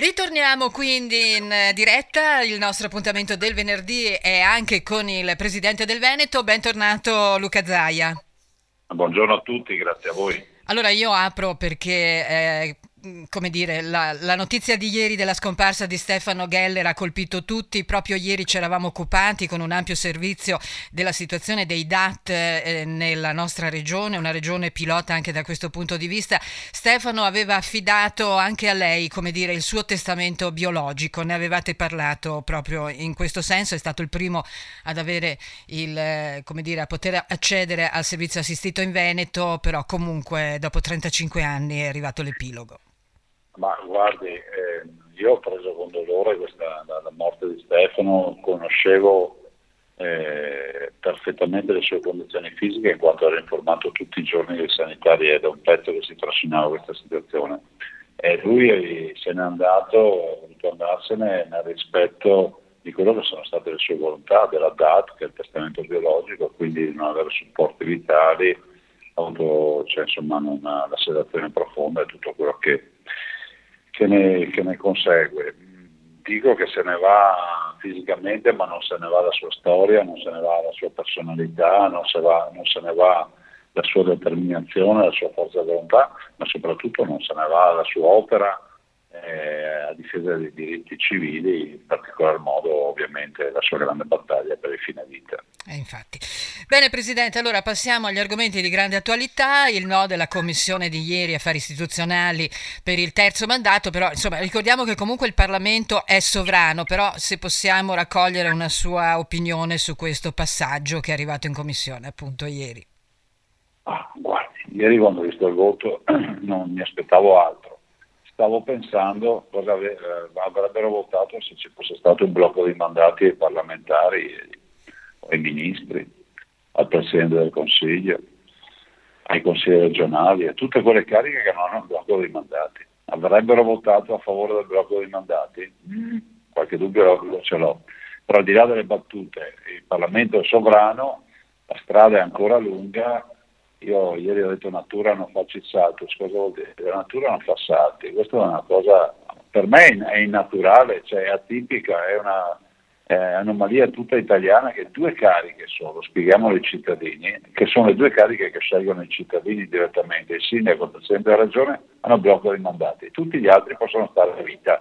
Ritorniamo quindi in diretta, il nostro appuntamento del venerdì è anche con il Presidente del Veneto, bentornato Luca Zaia. Buongiorno a tutti, grazie a voi. Allora io apro perché eh, come dire, la, la, notizia di ieri della scomparsa di Stefano Geller ha colpito tutti. Proprio ieri ci eravamo occupati con un ampio servizio della situazione dei DAT eh, nella nostra regione, una regione pilota anche da questo punto di vista. Stefano aveva affidato anche a lei, come dire, il suo testamento biologico. Ne avevate parlato proprio in questo senso. È stato il primo ad avere il, eh, come dire, a poter accedere al servizio assistito in Veneto, però comunque dopo 35 anni è arrivato l'epilogo. Ma guardi, eh, io ho preso con dolore questa, la, la morte di Stefano, conoscevo eh, perfettamente le sue condizioni fisiche in quanto ero informato tutti i giorni dei sanitari e da un pezzo che si trascinava questa situazione. E lui se n'è andato, ha voluto andarsene nel rispetto di quello che sono state le sue volontà, della DAT, che è il testamento biologico, quindi di non avere supporti vitali, avuto cioè, insomma, una, la sedazione profonda e tutto quello che che ne, che ne consegue. Dico che se ne va fisicamente, ma non se ne va la sua storia, non se ne va la sua personalità, non se, va, non se ne va la sua determinazione, la sua forza di volontà, ma soprattutto non se ne va la sua opera eh, a difesa dei diritti civili, in particolar modo ovviamente la sua grande battaglia per il fine vita. Eh, infatti. Bene Presidente, allora passiamo agli argomenti di grande attualità, il no della commissione di ieri affari istituzionali per il terzo mandato, però insomma ricordiamo che comunque il Parlamento è sovrano, però se possiamo raccogliere una sua opinione su questo passaggio che è arrivato in commissione appunto ieri. Ah, guardi, ieri quando ho visto il voto non mi aspettavo altro. Stavo pensando cosa eh, avrebbero votato se ci fosse stato un blocco di mandati parlamentari, ai ministri, Presidente del Consiglio, ai consigli regionali, a tutte quelle cariche che non hanno un blocco di mandati. Avrebbero votato a favore del blocco dei mandati? Mm. Qualche dubbio lo ce l'ho. Però al di là delle battute, il Parlamento è sovrano, la strada è ancora lunga io ieri ho detto natura non il salto, cosa vuol dire? La natura non fa salti, questa è una cosa, per me è innaturale, cioè è atipica, è una eh, anomalia tutta italiana che due cariche sono, spieghiamolo ai cittadini, che sono le due cariche che scelgono i cittadini direttamente, il sindaco, il Presidente della Regione, hanno blocco dei mandati, tutti gli altri possono stare a vita.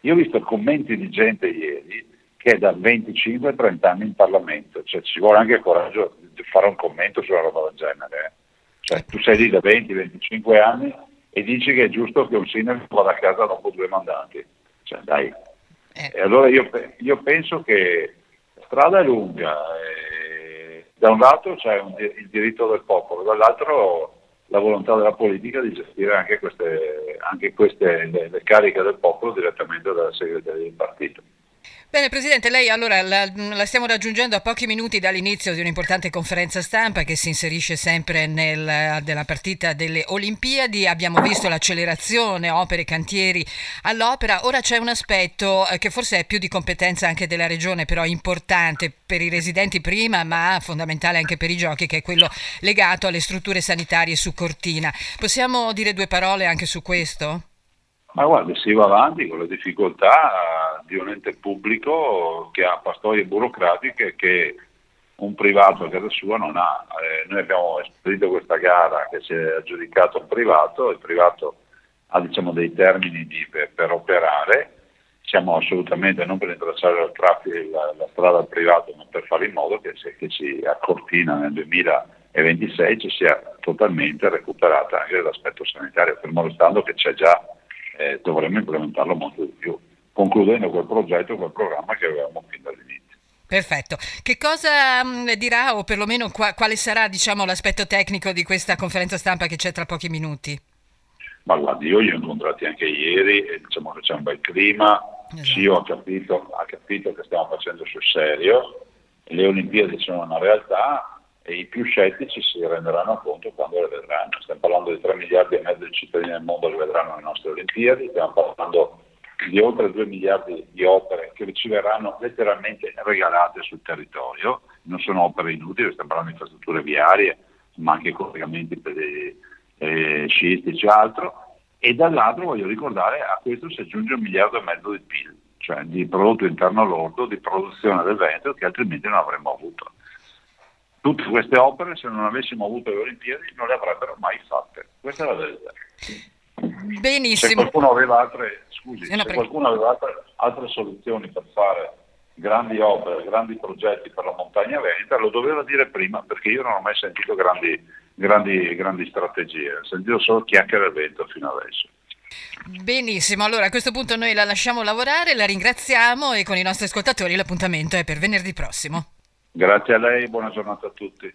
Io ho visto commenti di gente ieri che è da 25-30 anni in Parlamento, cioè ci vuole anche il coraggio di fare un commento sulla roba del genere. Eh. Cioè, tu sei lì da 20-25 anni e dici che è giusto che un sindaco vada a casa dopo due mandati. Cioè, dai. Eh. Allora io, io, penso che la strada è lunga. E da un lato c'è un, il diritto del popolo, dall'altro la volontà della politica di gestire anche queste, anche queste le, le cariche del popolo direttamente dalla segreteria del partito. Bene Presidente, lei allora la, la, stiamo raggiungendo a pochi minuti dall'inizio di un'importante conferenza stampa che si inserisce sempre nel, nella partita delle Olimpiadi, abbiamo visto l'accelerazione, opere, cantieri all'opera, ora c'è un aspetto eh, che forse è più di competenza anche della Regione, però importante per i residenti prima, ma fondamentale anche per i giochi, che è quello legato alle strutture sanitarie su Cortina. Possiamo dire due parole anche su questo? Ma guarda, si va avanti con le difficoltà di un ente pubblico che ha pastoie burocratiche che un privato a casa sua non ha. Eh, noi abbiamo esperito questa gara che si è aggiudicato un privato, il privato ha diciamo, dei termini di, per, per, operare, siamo assolutamente non per intralciare la, la, la, strada al privato, ma per fare in modo che, se, che si a Cortina nel 2026 ci sia totalmente recuperata anche l'aspetto sanitario, fermo restando che c'è già eh, dovremmo implementarlo molto di più, concludendo quel progetto, quel programma che avevamo fin dall'inizio. Perfetto. Che cosa mh, mm, dirà o perlomeno qua, quale sarà diciamo, l'aspetto tecnico di questa conferenza stampa che c'è tra pochi minuti? Ma guardi, io li ho incontrati anche ieri e diciamo che c'è un bel clima, esatto. sì, ho capito, ha capito che stiamo facendo sul serio, le Olimpiadi sono una realtà, e i più scettici si renderanno conto quando le vedranno. Stiamo parlando di 3 miliardi e mezzo di cittadini del mondo che vedranno le nostre Olimpiadi, stiamo parlando di oltre 2 miliardi di opere che ci verranno letteralmente regalate sul territorio, non sono opere inutili, stiamo parlando di infrastrutture viarie, ma anche collegamenti per eh, sciistici e altro, e dall'altro voglio ricordare a questo si aggiunge un miliardo e mezzo di PIL, cioè di prodotto interno lordo, di produzione del Veneto che altrimenti non avremmo avuto. Tutte queste opere, se non avessimo avuto le Olimpiadi, non le avrebbero mai fatte. Questa è la verità. Benissimo. Se qualcuno aveva altre, scusi, se qualcuno aveva altre, altre soluzioni per fare grandi opere, grandi progetti per la montagna veneta, lo doveva dire prima, perché io non ho mai sentito grandi, grandi, grandi strategie, ho sentito solo chiacchiere al vento fino adesso. Benissimo, allora a questo punto noi la lasciamo lavorare, la ringraziamo e con i nostri ascoltatori l'appuntamento è per venerdì prossimo. Grazie a lei, buona giornata a tutti.